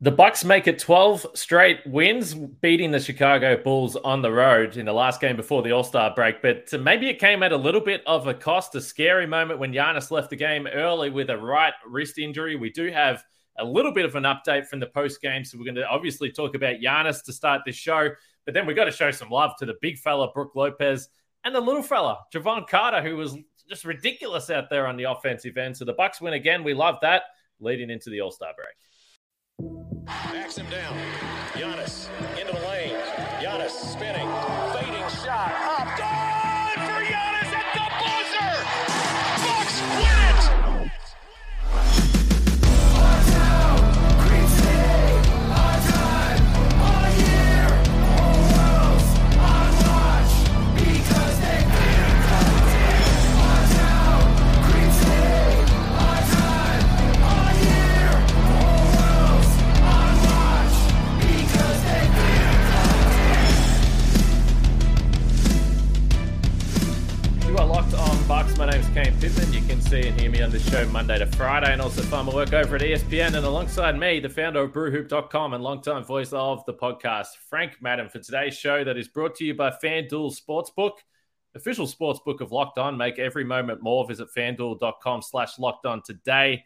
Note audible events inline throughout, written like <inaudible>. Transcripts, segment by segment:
The Bucks make it 12 straight wins, beating the Chicago Bulls on the road in the last game before the All-Star break. But uh, maybe it came at a little bit of a cost, a scary moment when Giannis left the game early with a right wrist injury. We do have a little bit of an update from the post game, so we're going to obviously talk about Giannis to start this show. But then we got to show some love to the big fella Brook Lopez and the little fella Jevon Carter, who was just ridiculous out there on the offensive end. So the Bucks win again. We love that leading into the All-Star break. Backs him down. Giannis into the lane. Giannis spinning. Fading shot. Up. Good Bucks. My name is Kane Pitman. You can see and hear me on this show Monday to Friday, and also my work over at ESPN. And alongside me, the founder of BrewHoop.com and longtime voice of the podcast, Frank Madden, for today's show that is brought to you by FanDuel Sportsbook, official sportsbook of Locked On. Make every moment more. Visit FanDuel.com/slash Locked On today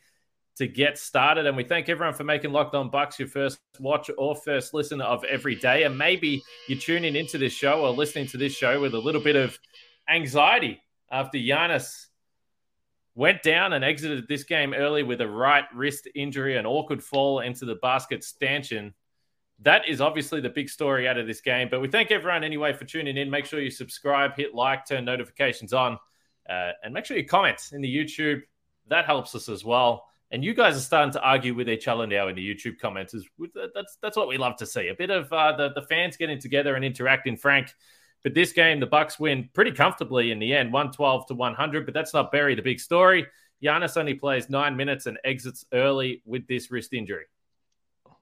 to get started. And we thank everyone for making Locked On Bucks your first watch or first listen of every day. And maybe you're tuning into this show or listening to this show with a little bit of anxiety after Giannis went down and exited this game early with a right wrist injury, an awkward fall into the basket stanchion. That is obviously the big story out of this game. But we thank everyone anyway for tuning in. Make sure you subscribe, hit like, turn notifications on, uh, and make sure you comment in the YouTube. That helps us as well. And you guys are starting to argue with each other now in the YouTube comments. That's that's what we love to see. A bit of uh, the the fans getting together and interacting. Frank, but this game, the Bucks win pretty comfortably in the end, 112 to 100. But that's not Barry, the big story. Giannis only plays nine minutes and exits early with this wrist injury.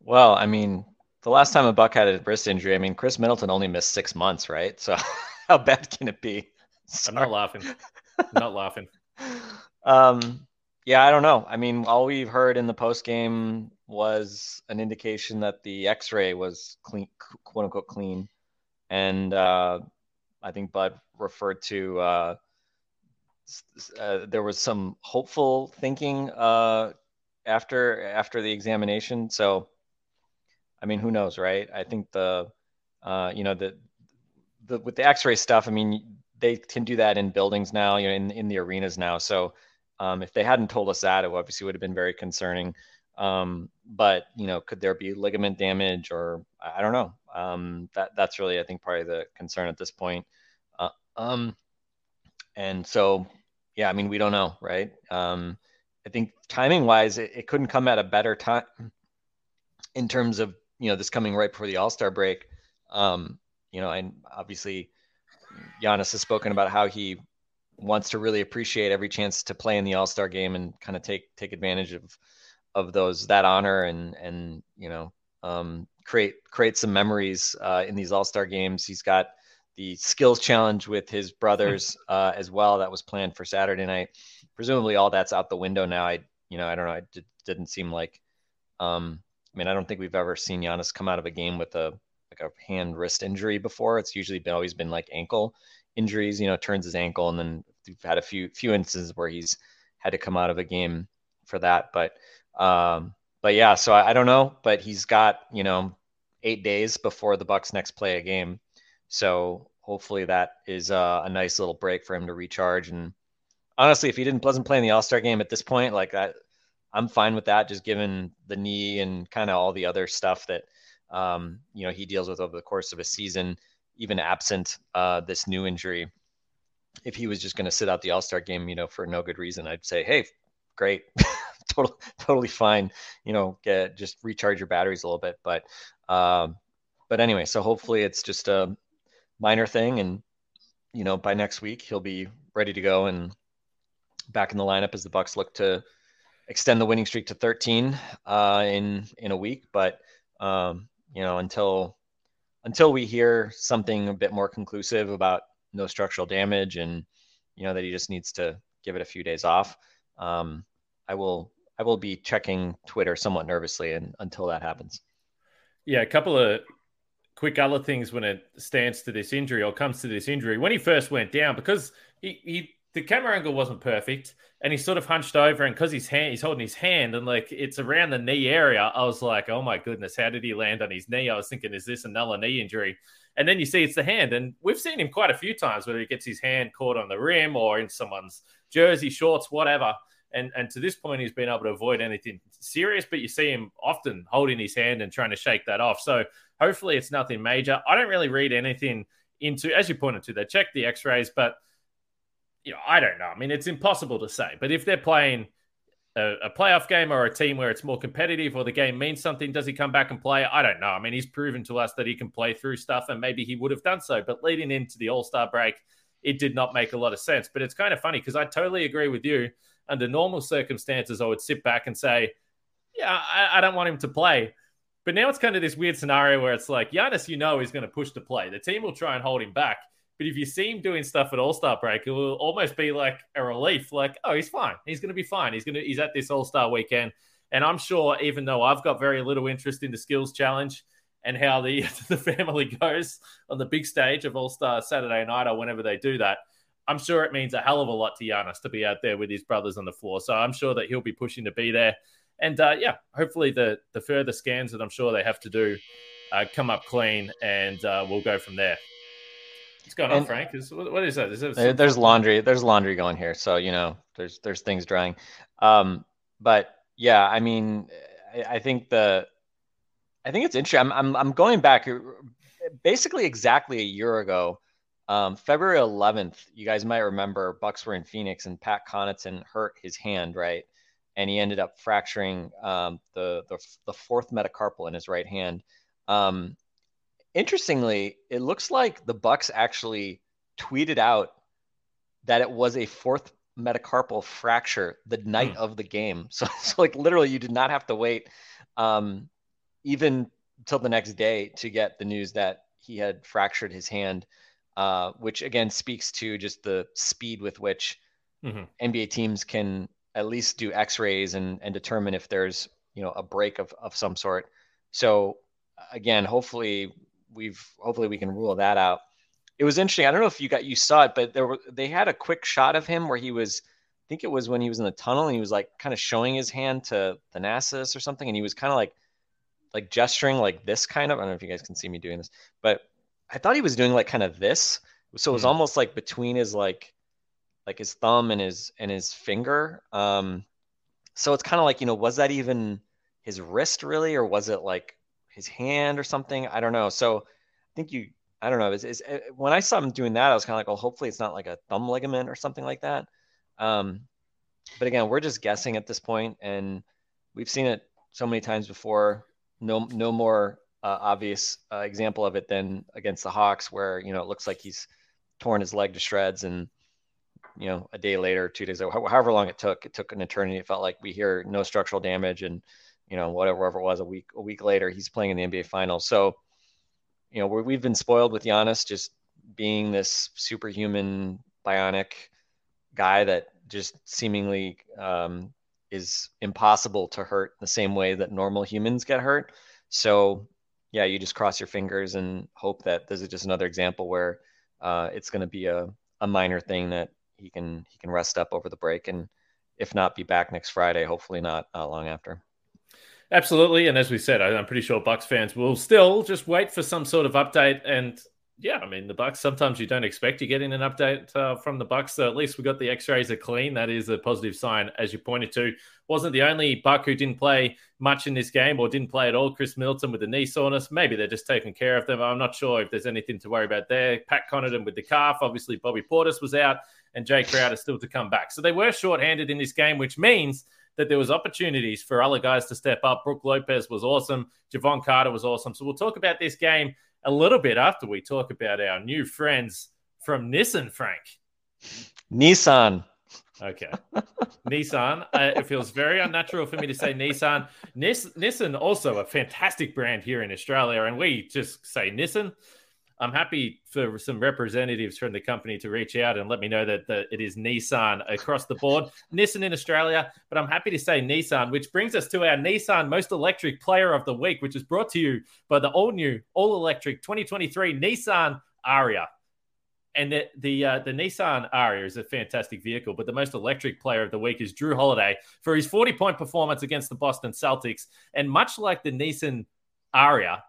Well, I mean, the last time a Buck had a wrist injury, I mean, Khris Middleton only missed six months, right? So <laughs> how bad can it be? I'm not laughing. I'm not laughing. <laughs> Um, yeah, I don't know. I mean, all we've heard in the post game was an indication that the X-ray was clean, quote unquote clean, and uh, I think Bud referred to uh, uh, there was some hopeful thinking uh, after after the examination. So, I mean, who knows, right? I think the uh, you know the the with the X-ray stuff. I mean, they can do that in buildings now, you know, in in the arenas now. So um, if they hadn't told us that, it obviously would have been very concerning. Um, but you know, could there be ligament damage or I don't know. Um, that that's really I think probably the concern at this point. Uh, um, and so yeah, I mean we don't know, right? Um, I think timing wise, it, it couldn't come at a better time in terms of you know this coming right before the All Star break. Um, you know, and obviously Giannis has spoken about how he wants to really appreciate every chance to play in the All Star game and kind of take take advantage of of those that honor and and you know um, create create some memories uh, in these All Star games. He's got the skills challenge with his brothers <laughs> uh, as well that was planned for Saturday night. Presumably, all that's out the window now. I you know I don't know. It d- didn't seem like. Um, I mean, I don't think we've ever seen Giannis come out of a game with a like a hand wrist injury before. It's usually been always been like ankle injuries. You know, turns his ankle, and then we've had a few few instances where he's had to come out of a game for that. But um, but yeah, so I, I don't know. But he's got you know eight days before the Bucks next play a game, so hopefully that is uh, a nice little break for him to recharge. And honestly, if he didn't wasn't playing the All Star game at this point, like that, I'm fine with that. Just given the knee and kind of all the other stuff that um, you know he deals with over the course of a season, even absent uh, this new injury. If he was just going to sit out the All Star game, you know, for no good reason, I'd say, hey, great, <laughs> total, <laughs> totally fine. You know, get just recharge your batteries a little bit. But, um, but anyway, so hopefully it's just a minor thing, and you know, by next week he'll be ready to go and back in the lineup as the Bucks look to extend the winning streak to 13 uh, in in a week. But um, you know, until until we hear something a bit more conclusive about no structural damage and you know that he just needs to give it a few days off, um, I will I will be checking Twitter somewhat nervously and, until that happens. Yeah, a couple of quick other things when it stands to this injury or comes to this injury. When he first went down, because he, he the camera angle wasn't perfect, and he sort of hunched over, and because his hand, he's holding his hand, and like it's around the knee area. I was like, oh my goodness, how did he land on his knee? I was thinking, is this another knee injury? And then you see it's the hand, and we've seen him quite a few times whether he gets his hand caught on the rim or in someone's jersey, shorts, whatever. And and to this point, he's been able to avoid anything serious, but you see him often holding his hand and trying to shake that off. So hopefully, it's nothing major. I don't really read anything into, as you pointed to, they check the X-rays, but you know, I don't know. I mean, it's impossible to say. But if they're playing a, a, playoff game or a team where it's more competitive or the game means something, does he come back and play? I don't know. I mean, he's proven to us that he can play through stuff, and maybe he would have done so. But leading into the All Star break, it did not make a lot of sense. But it's kind of funny because I totally agree with you. Under normal circumstances, I would sit back and say, yeah, I, I don't want him to play. But now it's kind of this weird scenario where it's like Giannis, you know, he's going to push to play. The team will try and hold him back. But if you see him doing stuff at All Star break, it will almost be like a relief. Like, oh, he's fine. He's going to be fine. He's going to. He's at this All Star weekend, and I'm sure, even though I've got very little interest in the skills challenge and how the <laughs> the family goes on the big stage of All Star Saturday night or whenever they do that, I'm sure it means a hell of a lot to Giannis to be out there with his brothers on the floor. So I'm sure that he'll be pushing to be there. And uh, yeah, hopefully the the further scans that I'm sure they have to do uh, come up clean, and uh, we'll go from there. What's going on, Frank? Is, what is that? Is there there's laundry. There's laundry going here, so you know, there's there's things drying. Um, but yeah, I mean, I, I think the, I think it's interesting. I'm I'm I'm going back, basically exactly a year ago. Um, February 11th, you guys might remember Bucks were in Phoenix and Pat Connaughton hurt his hand, right? And he ended up fracturing um, the, the, the fourth metacarpal in his right hand. Um, interestingly, it looks like the Bucks actually tweeted out that it was a fourth metacarpal fracture the night hmm. of the game. <laughs> So, so like literally, you did not have to wait um, even till the next day to get the news that he had fractured his hand, uh, which again speaks to just the speed with which mm-hmm. NBA teams can at least do X-rays and and determine if there's you know a break of of some sort. So again, hopefully we've hopefully we can rule that out. It was interesting. I don't know if you got you saw it, but there were they had a quick shot of him where he was. I think it was when he was in the tunnel and he was like kind of showing his hand to Thanasis or something, and he was kind of like like gesturing like this kind of. I don't know if you guys can see me doing this, but I thought he was doing like kind of this. So it was mm. almost like between his like like his thumb and his and his finger. Um, so it's kind of like you know, was that even his wrist really, or was it like his hand or something. I don't know. So I think you, I don't know. Is, it, when I saw him doing that, I was kind of like, well, hopefully it's not like a thumb ligament or something like that. Um, but again, we're just guessing at this point, and we've seen it so many times before. No, no more uh, obvious uh, example of it than against the Hawks, where you know it looks like he's torn his leg to shreds, and you know a day later, two days, later, however long it took, it took an eternity. It felt like we hear no structural damage, and you know, whatever, whatever it was a week, a week later, he's playing in the NBA finals. So, you know, we have been spoiled with Giannis just being this superhuman bionic guy that just seemingly um, is impossible to hurt the same way that normal humans get hurt. So, yeah, you just cross your fingers and hope that this is just another example where uh, it's going to be a, a minor thing that he can he can rest up over the break and if not be back next Friday, hopefully not uh, long after. Absolutely, and as we said, I'm pretty sure Bucks fans will still just wait for some sort of update. And yeah, I mean the Bucks. Sometimes you don't expect you're getting an update uh, from the Bucks. So at least we got the X-rays are clean. That is a positive sign, as you pointed to. Wasn't the only Buck who didn't play much in this game or didn't play at all. Khris Middleton with the knee soreness. Maybe they're just taking care of them. I'm not sure if there's anything to worry about there. Pat Connaughton with the calf. Obviously, Bobby Portis was out, and Jae Crowder still to come back. So they were short-handed in this game, which means that there was opportunities for other guys to step up. Brook Lopez was awesome. Jevon Carter was awesome. So we'll talk about this game a little bit after we talk about our new friends from Nissan, Frank. Nissan. Okay. Nissan. <laughs> Uh, it feels very unnatural for me to say Nissan. Nis- Nissan, also a fantastic brand here in Australia, and we just say Nissan. I'm happy for some representatives from the company to reach out and let me know that, that it is Nissan across the board. <laughs> Nissan in Australia, but I'm happy to say Nissan, which brings us to our Nissan Most Electric Player of the Week, which is brought to you by the all new, all electric 2023 Nissan Ariya. And the the, uh, the Nissan Ariya is a fantastic vehicle, but the most electric player of the week is Jrue Holiday for his 40 point performance against the Boston Celtics. And much like the Nissan Ariya,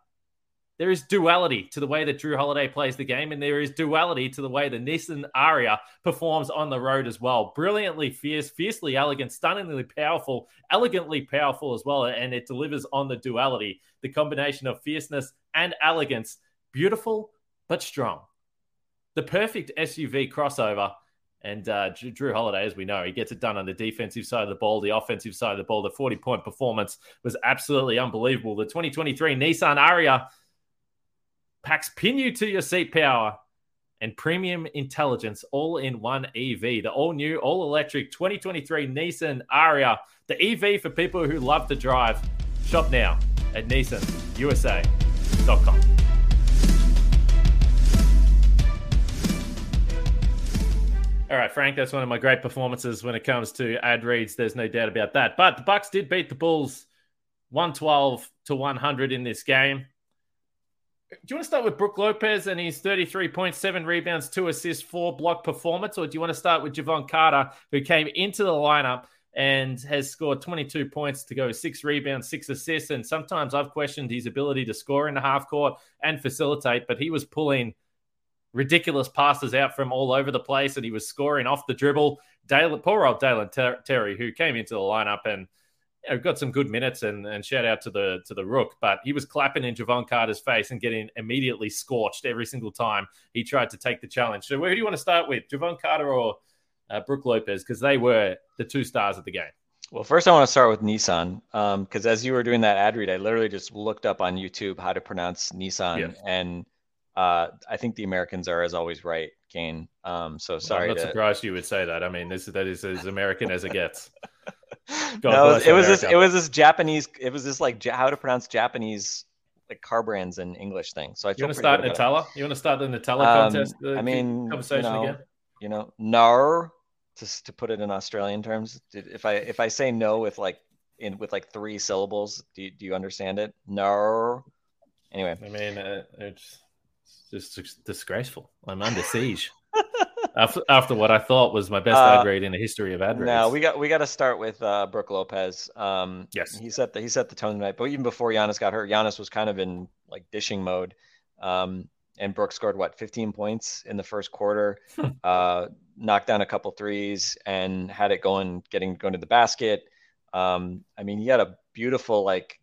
there is duality to the way that Jrue Holiday plays the game, and there is duality to the way the Nissan Ariya performs on the road as well. Brilliantly fierce, fiercely elegant, stunningly powerful, elegantly powerful as well, and it delivers on the duality, the combination of fierceness and elegance. Beautiful but strong. The perfect SUV crossover. And uh, Jrue Holiday, as we know, he gets it done on the defensive side of the ball, the offensive side of the ball. The 40 point performance was absolutely unbelievable. The 2023 Nissan Ariya packs pin you to your seat power and premium intelligence all in one EV. The all new, all electric 2023 Nissan Ariya, the EV for people who love to drive. Shop now at nissanusa.com. All right, Frank, that's one of my great performances when it comes to ad reads. There's no doubt about that. But the Bucks did beat the Bulls 112 to 100 in this game do you want to start with Brook Lopez and his 33.7 rebounds, two assists, four block performance, or do you want to start with Jevon Carter, who came into the lineup and has scored 22 points to go six rebounds, six assists? And sometimes I've questioned his ability to score in the half court and facilitate, but he was pulling ridiculous passes out from all over the place and he was scoring off the dribble. Dalen, poor old Dalen Terry, who came into the lineup and – got some good minutes and, and shout out to the to the rook, but he was clapping in Jevon Carter's face and getting immediately scorched every single time he tried to take the challenge. So where do you want to start with, Jevon Carter or uh, Brook Lopez? Because they were the two stars of the game. Well, first I want to start with Nissan because um, as you were doing that ad read, I literally just looked up on YouTube how to pronounce Nissan, yes. and uh, I think the Americans are as always right, Kane. Um, so sorry. I'm not to... surprised you would say that. I mean, this that is as American as it gets. <laughs> no, it was this. It was this Japanese. It was this like how to pronounce Japanese like car brands and English thing. So I you want to start Nutella? You want to start the Nutella um, contest? The I mean, conversation you know, again. You know, nar to to put it in Australian terms. If I if I say no with like in with like three syllables, do you, do you understand it? No. Anyway, I mean, uh, it's just disgraceful. I'm under siege after, after what I thought was my best uh, ad grade in the history of ad grades. No, we got we got to start with uh, Brook Lopez. Um, yes, he set the he set the tone tonight. But even before Giannis got hurt, Giannis was kind of in like dishing mode. Um, and Brook scored what 15 points in the first quarter, hmm. uh, knocked down a couple threes, and had it going, getting going to the basket. Um, I mean, he had a beautiful like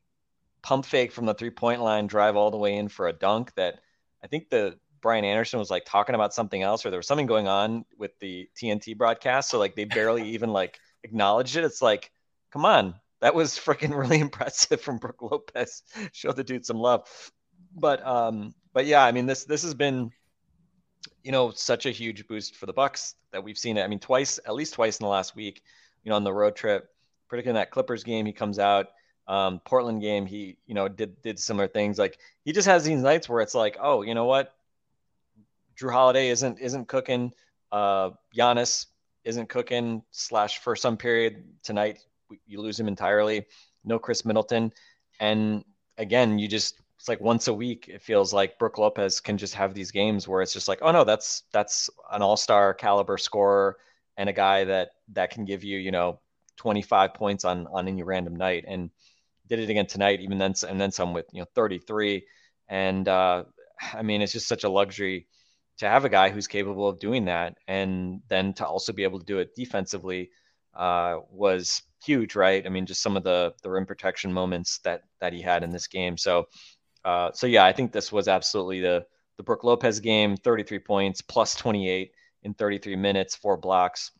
pump fake from the three point line, drive all the way in for a dunk that I think the Brian Anderson was like talking about something else or there was something going on with the TNT broadcast. So like they barely <laughs> even like acknowledged it. It's like, come on, that was freaking really <laughs> impressive from Brook Lopez. Show the dude some love. But um, but yeah, I mean this this has been, you know, such a huge boost for the Bucks that we've seen it. I mean, twice, at least twice in the last week, you know, on the road trip, particularly in that Clippers game, he comes out. Um, Portland game, he you know did did similar things. Like he just has these nights where it's like, oh, you know what, Jrue Holiday isn't isn't cooking. Uh, Giannis isn't cooking. Slash for some period tonight, you lose him entirely. No Khris Middleton, and again, you just it's like once a week. It feels like Brook Lopez can just have these games where it's just like, oh no, that's that's an all star caliber scorer and a guy that that can give you you know 25 points on on any random night and did it again tonight even then and then some with you know 33 and uh i mean it's just such a luxury to have a guy who's capable of doing that and then to also be able to do it defensively uh, was huge, right? I mean, just some of the the rim protection moments that that he had in this game. So, uh, so yeah, I think this was absolutely the the Brook Lopez game. 33 points, plus 28 in 33 minutes, four blocks.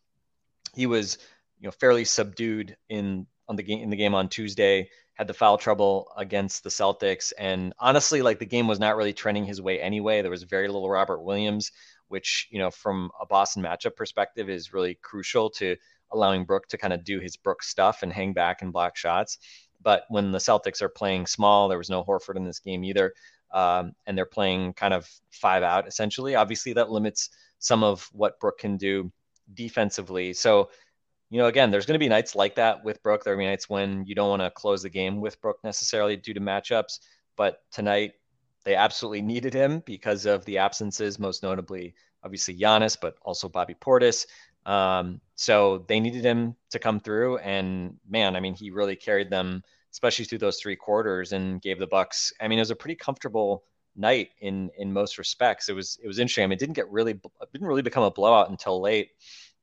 He was, you know, fairly subdued in on the game in the game on Tuesday had the foul trouble against the Celtics. And honestly, like the game was not really trending his way anyway. There was very little Robert Williams, which, you know, from a Boston matchup perspective is really crucial to allowing Brook to kind of do his Brook stuff and hang back and block shots. But when the Celtics are playing small, there was no Horford in this game either. Um, and they're playing kind of five out essentially. Obviously, that limits some of what Brook can do defensively. So, you know, again, there's going to be nights like that with Brook. There will be nights when you don't want to close the game with Brook necessarily due to matchups. But tonight, they absolutely <laughs> needed him because of the absences, most notably, obviously, Giannis, but also Bobby Portis. Um, so they needed him to come through, and man, I mean, he really carried them, especially through those three quarters, and gave the Bucks. I mean, it was a pretty comfortable night in in most respects. It was it was interesting. I mean, it didn't get really it didn't really become a blowout until late,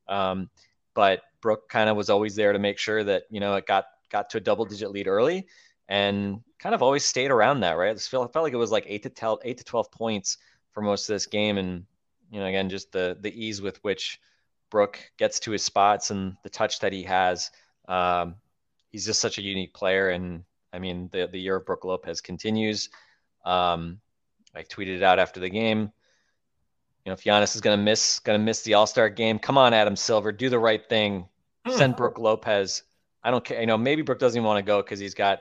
um, but Brook kind of was always there to make sure that you know it got got to a double digit lead early, and kind of always stayed around that. Right, it felt, like it was like eight to tell eight to twelve points for most of this game, and you know again just the the ease with which Brook gets to his spots and the touch that he has. Um, he's just such a unique player. And I mean, the, the year of Brook Lopez continues. Um, I tweeted it out after the game. You know, if Giannis is gonna miss gonna miss the All Star game, come on, Adam Silver, do the right thing. Send hmm. Brook Lopez. I don't care. You know, maybe Brook doesn't even want to go because he's got,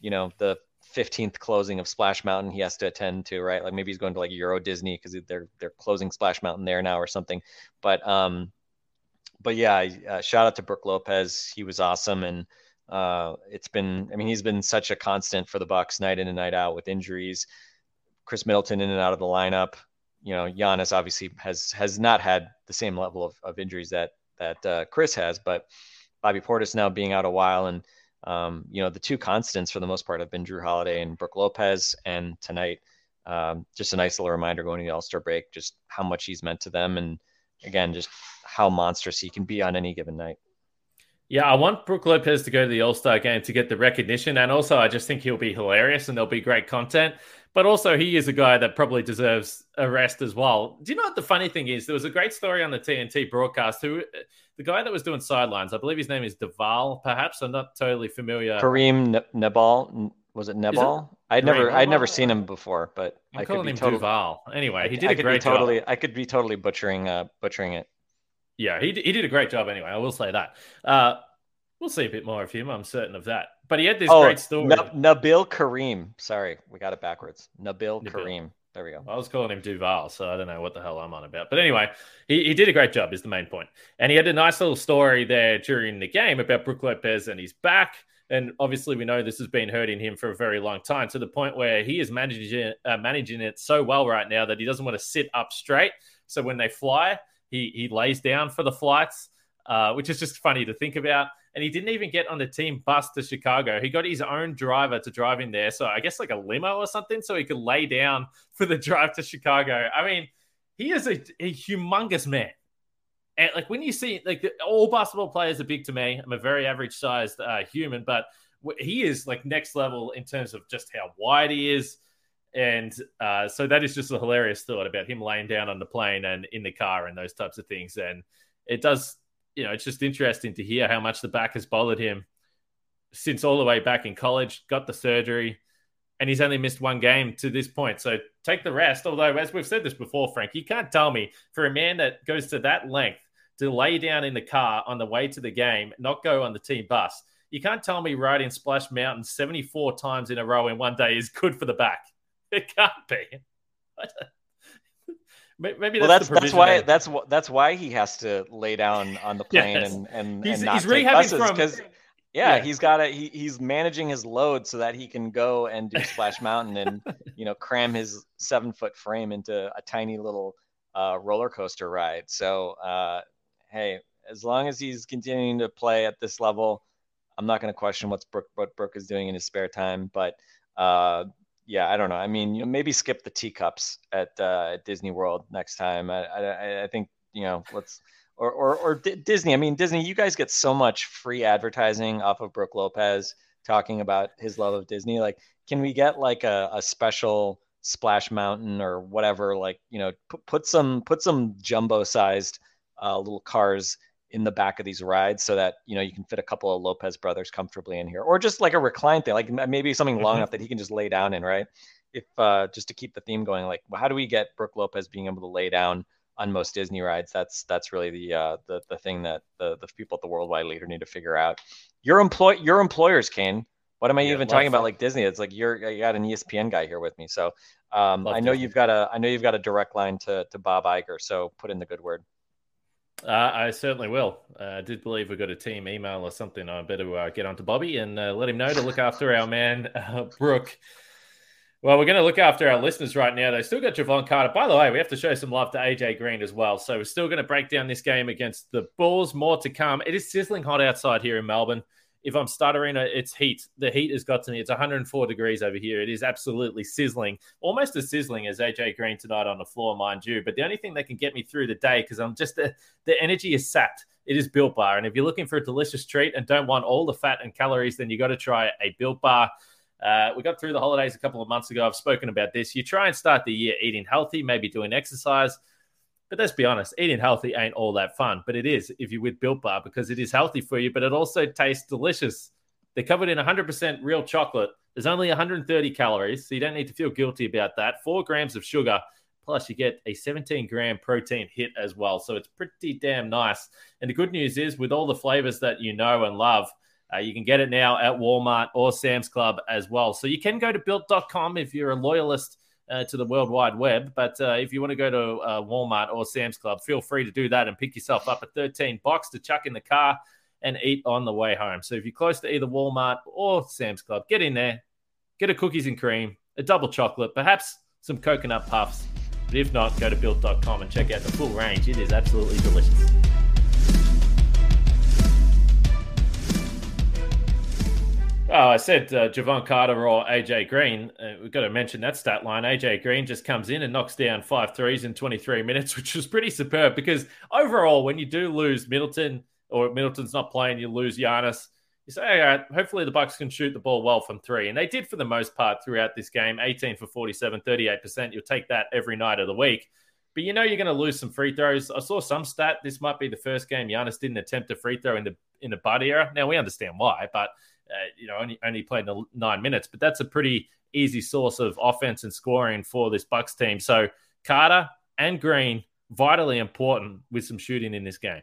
you know, the 15th closing of Splash Mountain he has to attend to, right? Like maybe he's going to like Euro Disney because they're they're closing Splash Mountain there now or something. But um, but yeah, uh, shout out to Brook Lopez. He was awesome, and uh, it's been. I mean, he's been such a constant for the Bucks night in and night out with injuries. Khris Middleton in and out of the lineup. You know, Giannis obviously has has not had the same level of, of injuries that that uh, Khris has, but Bobby Portis now being out a while and um, you know, the two constants for the most part have been Jrue Holiday and Brook Lopez. And tonight, um, just a nice little reminder going to the All Star break, just how much he's meant to them. And again, just how monstrous he can be on any given night. Yeah, I want Brook Lopez to go to the All Star game to get the recognition. And also, I just think he'll be hilarious and there'll be great content. But also, he is a guy that probably deserves a rest as well. Do you know what the funny thing is? There was a great story on the TNT broadcast. Who the guy that was doing sidelines? I believe his name is Deval. Perhaps I'm not totally familiar. Kareem Nebal was it Nebal? I'd never I'd never seen him before, but I'm I could be him totally, Duval. Anyway, he did I a great totally, job. I could be totally butchering uh, butchering it. Yeah, he he did a great job. Anyway, I will say that. Uh, we'll see a bit more of him. I'm certain of that. But he had this oh, great story. Nabil Kareem. Sorry, we got it backwards. Nabil, Nabil. Kareem. There we go. I was calling him Duval, so I don't know what the hell I'm on about. But anyway, he, he did a great job, is the main point. And he had a nice little story there during the game about Brook Lopez and his back. And obviously, we know this has been hurting him for a very long time to the point where he is managing, uh, managing it so well right now that he doesn't want to sit up straight. So when they fly, he, he lays down for the flights, uh, which is just funny to think about and he didn't even get on the team bus to Chicago. He got his own driver to drive in there. So I guess like a limo or something, so he could lay down <laughs> for the drive to Chicago. I mean, he is a, a humongous man. And like when you see like all basketball players are big to me. I'm a very average sized uh, human, but he is like next level in terms of just how wide he is. And uh, so that is just a hilarious thought about him laying down on the plane and in the car and those types of things. And it does you know, it's just interesting to hear how much the back has bothered him since all the way back in college, got the surgery, and he's only missed one game to this point. So take the rest. Although, as we've said this before, Frank, you can't tell me for a man that goes to that length to lay down in the car on the way to the game, not go on the team bus. You can't tell me riding Splash Mountain 74 times in a row in one day is good for the back. <laughs> It can't be. <laughs> Maybe well, that's that's why that's that's why he has to lay down on the plane yes. and and, he's, and not he's take buses because yeah, yeah, he's got a he, he's managing his load so that he can go and do Splash Mountain and <laughs> you know cram his seven foot frame into a tiny little uh, roller coaster ride. So uh, hey, as long as he's continuing to play at this level, I'm not going to question what's Brook, what Brook is doing in his spare time. But uh, yeah, I don't know. I mean, you know, maybe skip the teacups at uh, Disney World next time. I, I, I think you know let's or or or D- Disney. I mean, Disney. You guys get so much free advertising off of Brook Lopez talking about his love of Disney. Like, can we get like a, a special Splash Mountain or whatever? Like, you know, put, put some put some jumbo sized uh, little cars in the back of these rides so that you know you can fit a couple of Lopez brothers comfortably in here, or just like a recline thing, like maybe something long mm-hmm. enough that he can just lay down in, right? If uh, just to keep the theme going, like how do we get Brook Lopez being able to lay down on most Disney rides? That's that's really the uh, the the thing that the the people at the Worldwide Leader need to figure out. Your employ your employers, Kane. What am I Yeah, even talking about? Like Disney? It's like you're you got an ESPN guy here with me, so um, I know Disney. you've got a I know you've got a direct line to to Bob Iger. So put in the good word. Uh, I certainly will. Uh, I did believe we got a team email or something. I better uh, get on to Bobby and uh, let him know to look after our man, <laughs> uh, Brook. Well, we're going to look after our listeners right now. They still got Jevon Carter. By the way, we have to show some love to AJ Green as well. So we're still going to break down this game against the Bulls. More to come. It is sizzling hot outside here in Melbourne. If I'm stuttering, uh, it's heat. The heat has got to me. It's 104 degrees over here. It is absolutely sizzling, almost as sizzling as AJ Green tonight on the floor, mind you. But the only thing that can get me through the day, because I'm just the, the energy is sapped. It is Built Bar, and if you're looking for a delicious treat and don't want all the fat and calories, then you got to try a Built Bar. Uh, we got through the holidays a couple of months ago. I've spoken about this. You try and start the year eating healthy, maybe doing exercise. But let's be honest, eating healthy ain't all that fun. But it is if you're with Built Bar because it is healthy for you, but it also tastes delicious. They're covered in 100% real chocolate. There's only 130 calories, so you don't need to feel guilty about that. Four grams of sugar, plus you get a 17 gram protein hit as well. So it's pretty damn nice. And the good news is, with all the flavors that you know and love, uh, you can get it now at Walmart or Sam's Club as well. So you can go to built.com if you're a loyalist uh, to the World Wide Web. But uh, if you want to go to uh, Walmart or Sam's Club, feel free to do that and pick yourself up a 13 box to chuck in the car and eat on the way home. So if you're close to either Walmart or Sam's Club, get in there, get a cookies and cream, a double chocolate, perhaps some coconut puffs. But if not, go to built.com and check out the full range. It is absolutely delicious. Oh, I said uh, Jevon Carter or AJ Green. Uh, we've got to mention that stat line. AJ Green just comes in and knocks down five threes in 23 minutes, <laughs> which was pretty superb because overall, when you do lose Middleton or Middleton's not playing, you lose Giannis, you say, all right, hopefully the Bucks can shoot the ball well from three. And they did for the most part throughout this game 18 for 47, 38%. You'll take that every night of the week. But you know you're going to lose some free throws. I saw some stat. This might be the first game Giannis didn't attempt a free throw in the in the Bud era. Now we understand why, but uh, you know only only played nine minutes. But that's a pretty easy source of offense and scoring for this Bucks team. So Carter and Green vitally important with some shooting in this game.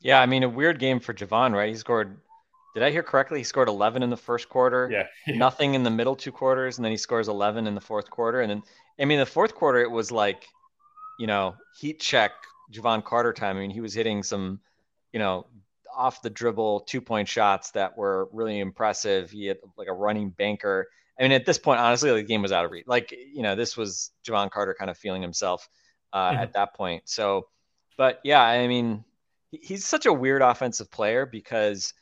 Yeah, I mean a weird game for Jevon, right? He scored. Did I hear correctly? He scored 11 in the first quarter. Yeah, <laughs> yeah. Nothing in the middle two quarters, and then he scores 11 in the fourth quarter. And then, I mean, the fourth quarter it was like, you know, heat check Jevon Carter time. I mean, he was hitting some, you know, off the dribble two point shots that were really impressive. He had like a running banker. I mean, at this point, honestly, the game was out of reach. Like, you know, this was Jevon Carter kind of feeling himself uh, Mhm. at that point. So, but yeah, I mean, he's such a weird offensive player because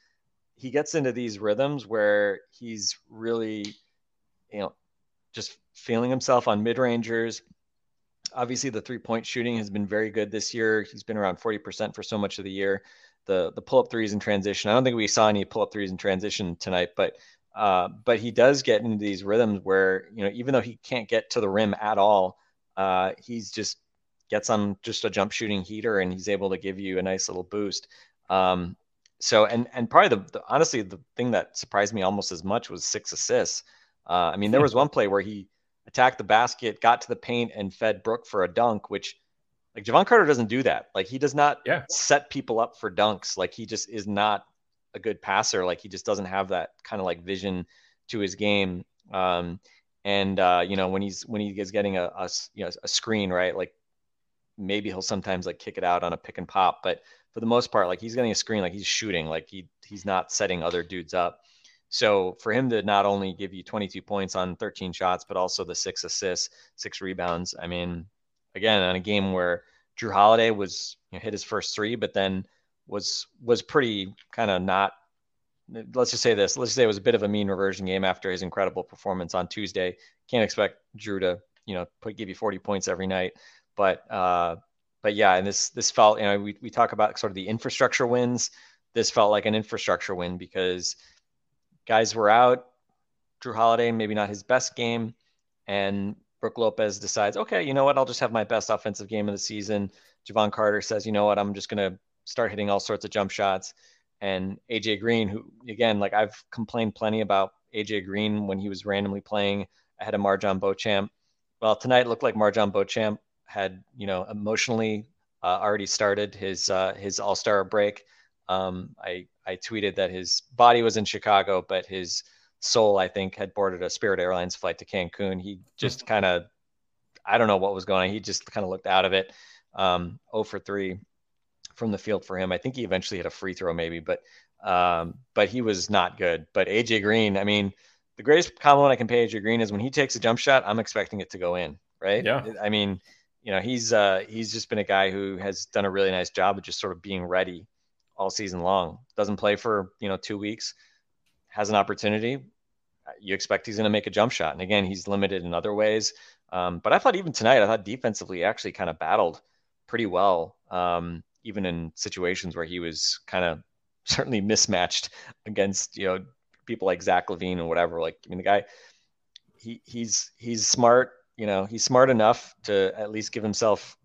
he gets into these rhythms where he's really, you know, just feeling himself on mid rangers. Obviously, the three point shooting has been very good this year. He's been around 40% for so much of the year. The the pull up threes in transition. I don't think we saw any pull up threes in transition tonight, but uh, but he does get into these rhythms where you know even though he can't get to the rim at all, uh, he's just gets on just a jump shooting heater and he's able to give you a nice little boost. Um, so and and probably the, the honestly the thing that surprised me almost as much was six assists. Uh, I mean, there was one play where he attacked the basket, got to the paint, and fed Brook for a dunk, which like Jevon Carter doesn't do that. Like he does not Yeah. set people up for dunks. Like he just is not a good passer. Like he just doesn't have that kind of like vision to his game. Um, and uh, you know when he's when he is getting a you know a screen right, like maybe he'll sometimes like kick it out on a pick and pop, but for the most part, like he's getting a screen, like he's shooting, like he he's not setting other dudes up. So for him to not only give you 22 points on 13 shots, but also the six assists, six rebounds. I mean, again, on a game where Jrue Holiday was you know, hit his first three, but then was was pretty kind of not. Let's just say this. Let's just say it was a bit of a mean reversion game after his incredible performance on Tuesday. Can't expect Jrue to you know put give you 40 points every night, but uh, but yeah, and this this felt you know we we talk about sort of the infrastructure wins. This felt like an infrastructure win because guys were out. Jrue Holiday, maybe not his best game, and Brook Lopez decides, okay, you know what? I'll just have my best offensive game of the season. Jevon Carter says, you know what? I'm just going to start hitting all sorts of jump shots. And AJ Green, who again, like I've complained plenty about AJ Green when he was randomly playing ahead of Marjon Beauchamp. Well, tonight looked like Marjon Beauchamp had, you know, emotionally uh, already started his uh, his All Star break. Um, I I tweeted that his body was in Chicago, but his Soul, I think, had boarded a Spirit Airlines flight to Cancun. He just kind of, I don't know what was going on. He just kind of looked out of it. Um, 0 for 3 from the field for him. I think he eventually hit a free throw, maybe, but um, but he was not good. But AJ Green, I mean, the greatest compliment I can pay AJ Green is when he takes a jump shot, I'm expecting it to go in, right? Yeah. I mean, you know, he's uh, he's just been a guy who has done a really nice job of just sort of being ready all season long. Doesn't play for you know two weeks, has an opportunity. You expect he's going to make a jump shot, and again, he's limited in other ways. Um, but I thought even tonight, I thought defensively actually kind of battled pretty well, um, even in situations where he was kind of <laughs> certainly mismatched against you know people like Zach LaVine and whatever. Like I mean, the guy he he's he's smart. You know, he's smart enough to at least give himself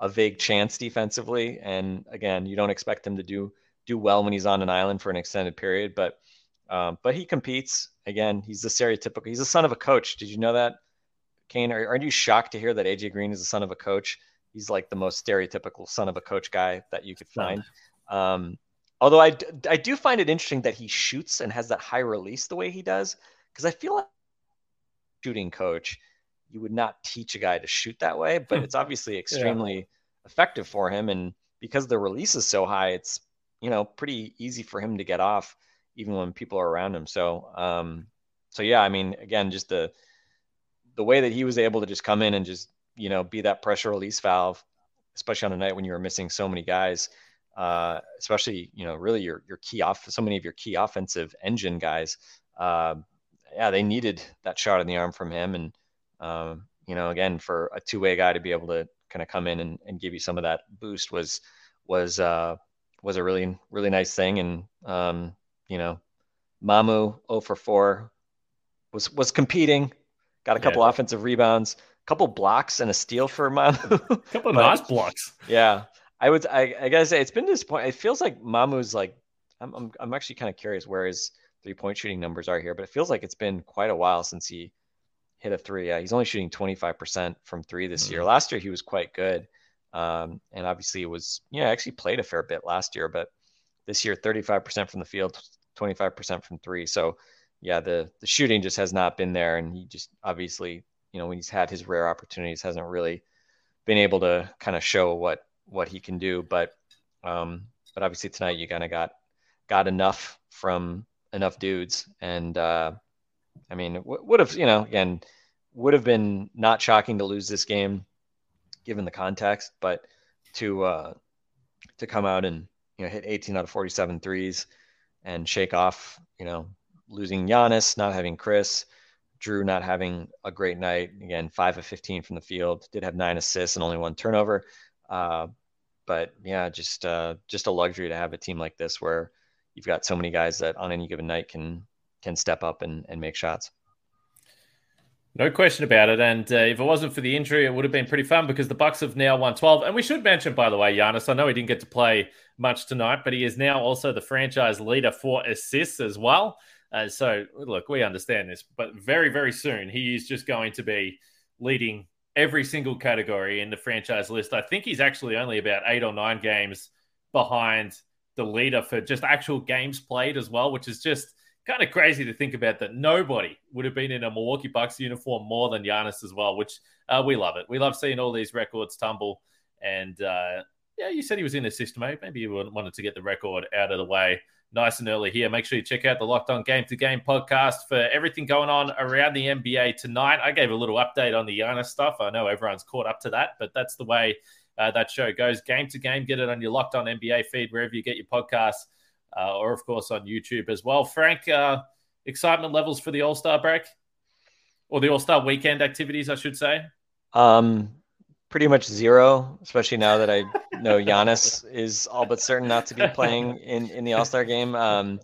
a vague chance defensively. And again, you don't expect him to do do well when he's on an island for an extended period, but um, but he competes. Again, he's the stereotypical. He's the son of a coach. Did you know that, Kane? Are, aren't you shocked to hear that AJ Green is the son of a coach? He's like the most stereotypical son of a coach guy that you could find. Um, although I, I do find it interesting that he shoots and has that high release the way he does, because I feel like shooting coach, you would not teach a guy to shoot that way, but hmm. it's obviously extremely yeah. effective for him. And because the release is so high, it's you know pretty easy for him to get off even when people are around him. So um, so yeah, I mean, again, just the the way that he was able to just come in and just you know be that pressure release valve, especially on a night when you were missing so many guys. Uh, especially, you know, really your your key off so many of your key offensive engine guys. Uh, yeah, they needed that shot in the arm from him, and um, you know, again, for a two way guy to be able to kind of come in and, and give you some of that boost was was uh, was a really really nice thing. And um, you know, Mamu 0 for 4 was was competing, got a couple yeah. offensive rebounds, a couple blocks and a steal for Mamu. a <laughs> couple of nice blocks. Yeah. I would I, I gotta say it's been disappointing. It feels like Mamu's like I'm I'm, I'm actually kind of curious where his three point shooting numbers are here, but it feels like it's been quite a while since he hit a three. Yeah, he's only shooting 25% from three this mm-hmm. year. Last year he was quite good. Um, and obviously it was, yeah, actually played a fair bit last year, but this year 35% from the field, 25% from three. So yeah, the the shooting just has not been there, and he just obviously, you know, when he's had his rare opportunities, hasn't really been able to kind of show what what he can do. But um, but obviously tonight you kind of got got enough from enough dudes, and uh, I mean, w- would have, you know, again, would have been not shocking to lose this game given the context, but to uh, to come out and you know hit 18 out of 47 threes and shake off, you know, losing Giannis, not having Khris, Jrue not having a great night. Again, five of 15 from the field, did have nine assists and only one turnover. Uh, but yeah, just uh, just a luxury to have a team like this where you've got so many guys that on any given night can can step up and, and make shots. No question about it. And uh, if it wasn't for the injury, it would have been pretty fun because the Bucks have now won 12. And we should mention, by the way, Giannis, I know he didn't get to play much tonight, but he is now also the franchise leader for assists as well. Uh, so, look, we understand this, but very, very soon he is just going to be leading every single category in the franchise list. I think he's actually only about eight or nine games behind the leader for just actual games played as well, which is just kind of crazy to think about that nobody would have been in a Milwaukee Bucks uniform more than Giannis as well, which uh, we love it. We love seeing all these records tumble. And uh, yeah, you said he was in a system, mate. Maybe you wanted to get the record out of the way nice and early here. Make sure you check out the Locked On Game to Game podcast for everything going on around the NBA tonight. I gave a little update on the Giannis stuff. I know everyone's caught up to that, but that's the way uh, that show goes. Game to game, get it on your Locked On NBA feed wherever you get your podcasts uh, or of course on YouTube as well. Frank, uh, excitement levels for the All Star break or the All Star weekend activities, I should say. Um, pretty much zero, especially now that I know <laughs> Giannis is all but certain not to be playing in in the All Star game. Um,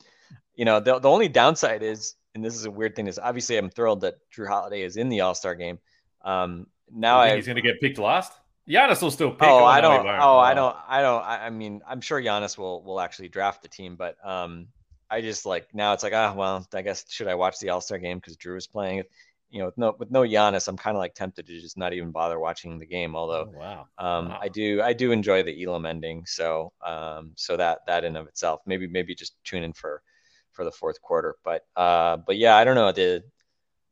you know, the the only downside is, and this is a weird thing, is obviously I'm thrilled that Jrue Holiday is in the All Star game. Um, now I he's going to get picked last. Giannis will still pick. Oh, I don't. Oh, I don't. I don't. I, I, mean, I'm sure Giannis will will actually draft the team, but um, I just like now it's like ah, well, I guess should I watch the All Star game because Jrue is playing? You know, with no with no Giannis, I'm kind of like tempted to just not even bother watching the game. Although, oh, wow, um, wow. I do I do enjoy the Elam ending, so um, so that that in of itself, maybe maybe just tune in for for the fourth quarter. But uh, but yeah, I don't know the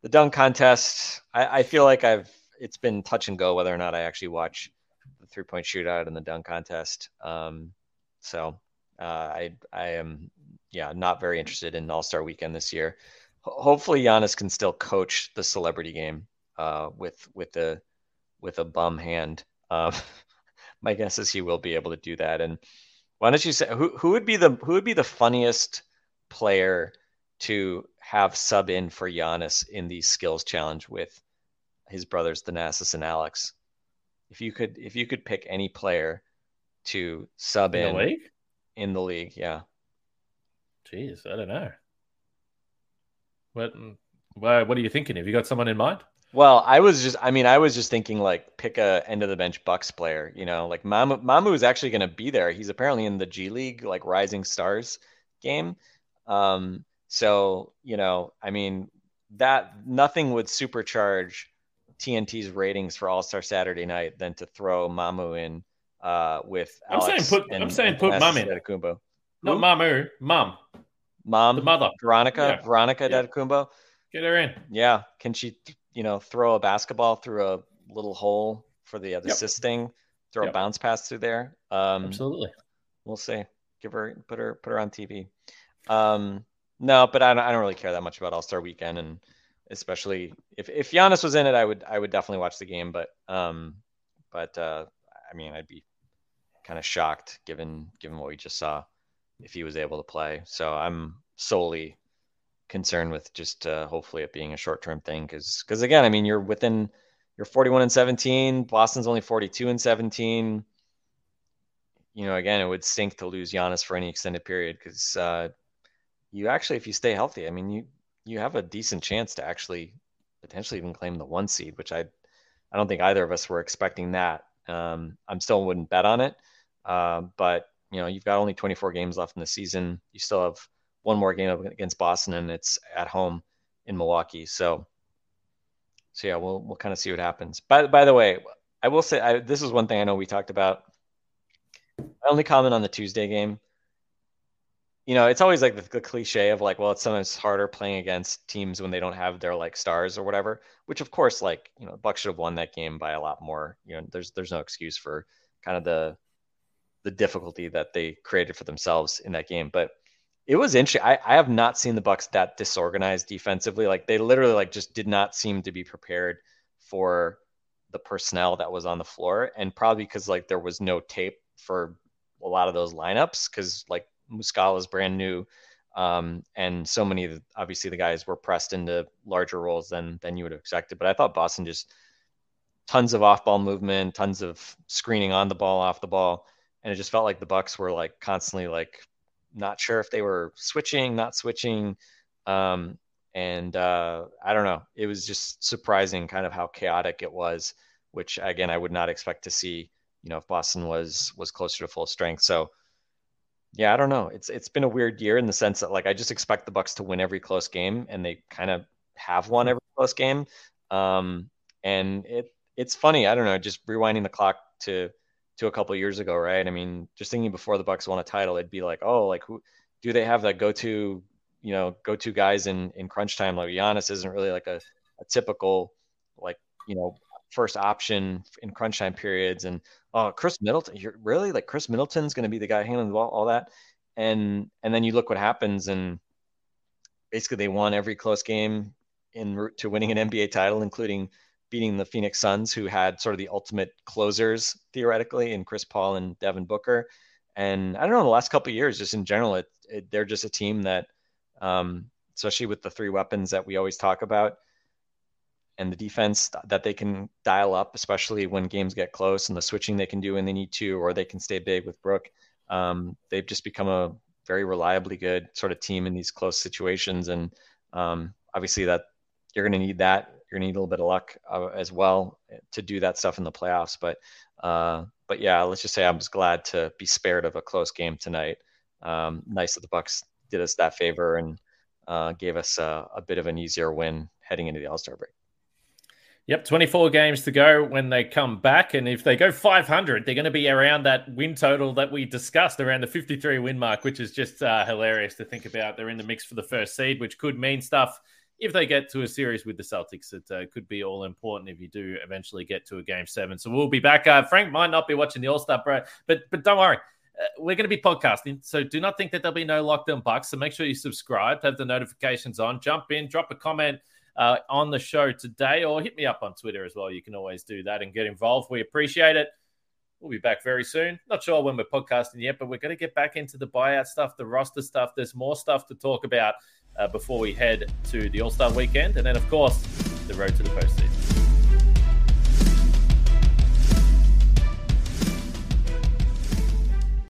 the dunk contest. I, I feel like I've it's been touch and go whether or not I actually watch the three point shootout and the dunk contest. Um, so uh, I I am yeah not very interested in All Star Weekend this year. Hopefully Giannis can still coach the celebrity game uh, with with the with a bum hand. Um, <laughs> my guess is he will be able to do that. And why don't you say who who would be the who would be the funniest player to have sub in for Giannis in the skills challenge with his brothers Thanasis and Alex? If you could if you could pick any player to sub in, in the league, in the league, yeah. Jeez, I don't know. What what are you thinking? Have you got someone in mind? Well, I was just, I mean, I was just thinking like pick a end of the bench Bucks player, you know, like Mamu, Mamu is actually going to be there. He's apparently in the G League, like Rising Stars game. Um, so, you know, I mean, that nothing would supercharge TNT's ratings for All Star Saturday night than to throw Mamu in uh, with I'm Alex saying put, and, I'm saying put Thanasis in. Not Mamu, Mum. Mom, The mother. Veronica, Yeah. Veronica Yeah. Antetokounmpo. Get her in. Yeah, can she, you know, throw a basketball through a little hole for the Yep. assist thing? Throw a bounce pass through there. Um, Absolutely. we'll see. Give her, put her, put her on TV. Um, no, but I don't, I don't really care that much about All Star Weekend, and especially if if Giannis was in it, I would I would definitely watch the game. But um, but uh, I mean, I'd be kind of shocked given given what we just saw if he was able to play. So I'm solely concerned with just uh, hopefully it being a short term thing because because again, I mean, you're within you're 41 and 17. Boston's only 42 and 17 you know, again, it would stink to lose Giannis for any extended period because uh, you actually, if you stay healthy, I mean, you you have a decent chance to actually potentially even claim the one seed, which I I don't think either of us were expecting that. Um, I'm still wouldn't bet on it, uh, but you know, you've got only 24 games left in the season. You still have one more game against Boston, and it's at home in Milwaukee. So, so yeah, we'll we'll kind of see what happens. By by the way, I will say I, this is one thing I know we talked about my only comment on the Tuesday game, you know, it's always like the, the cliche of like, well, it's sometimes harder playing against teams when they don't have their like stars or whatever. Which of course, like you know, Bucks should have won that game by a lot more. You know, there's there's no excuse for kind of the the difficulty that they created for themselves in that game. But it was interesting. I, I have not seen the Bucks that disorganized defensively. Like they literally like just did not seem to be prepared for the personnel that was on the floor, and probably because like there was no tape for a lot of those lineups because like Muscala is brand new. Um, and so many the, obviously the guys were pressed into larger roles than than you would have expected. But I thought Boston just tons of off ball movement, tons of screening on the ball, off the ball, and it just felt like the Bucks were like constantly like not sure if they were switching, not switching. Um, and uh, I don't know. It was just surprising, kind of how chaotic it was, which again I would not expect to see. You know, if Boston was was closer to full strength. So yeah, I don't know. It's it's been a weird year in the sense that like I just expect the Bucks to win every close game, and they kind of have won every close game. Um, and it it's funny. I don't know. Just rewinding the clock to to a couple years ago, right? I mean, just thinking before the Bucks won a title, it'd be like, oh, like who do they have that go to, you know, go to guys in in crunch time? Like Giannis isn't really like a, a typical like you know first option in crunch time periods, and oh, Khris Middleton, you're really like Khris Middleton's going to be the guy handling the ball, all that, and and then you look what happens, and basically they won every close game in route to winning an NBA title, including beating the Phoenix Suns, who had sort of the ultimate closers theoretically in Chris Paul and Devin Booker. And I don't know, the last couple of years, just in general, it, it, they're just a team that, um, especially with the three weapons that we always talk about, and the defense that they can dial up, especially when games get close, and the switching they can do when they need to, or they can stay big with Brook. Um, they've just become a very reliably good sort of team in these close situations, and um, obviously that you're going to need that. You're to need a little bit of luck uh, as well to do that stuff in the playoffs. But uh, but yeah, let's just say I was glad to be spared of a close game tonight. Um, nice that the Bucks did us that favor and uh, gave us a, a bit of an easier win heading into the All Star break. Yep, 24 games to go when they come back. And if they go 500, they're going to be around that win total that we discussed, around the 53 win mark, which is just uh, hilarious to think about. They're in the mix for the first seed, which could mean stuff if they get to a series with the Celtics. It uh, could be all important if you do eventually get to a game seven. So we'll be back. Uh, Frank might not be watching the All Star, but, but don't worry. Uh, we're going to be podcasting, so do not think that there'll be no Locked On Bucks. So make sure you subscribe, have the notifications on, jump in, drop a comment uh, on the show today, or hit me up on Twitter as well. You can always do that and get involved. We appreciate it. We'll be back very soon. Not sure when we're podcasting yet, but we're going to get back into the buyout stuff, the roster stuff. There's more stuff to talk about uh, before we head to the All Star weekend. And then, of course, the road to the postseason.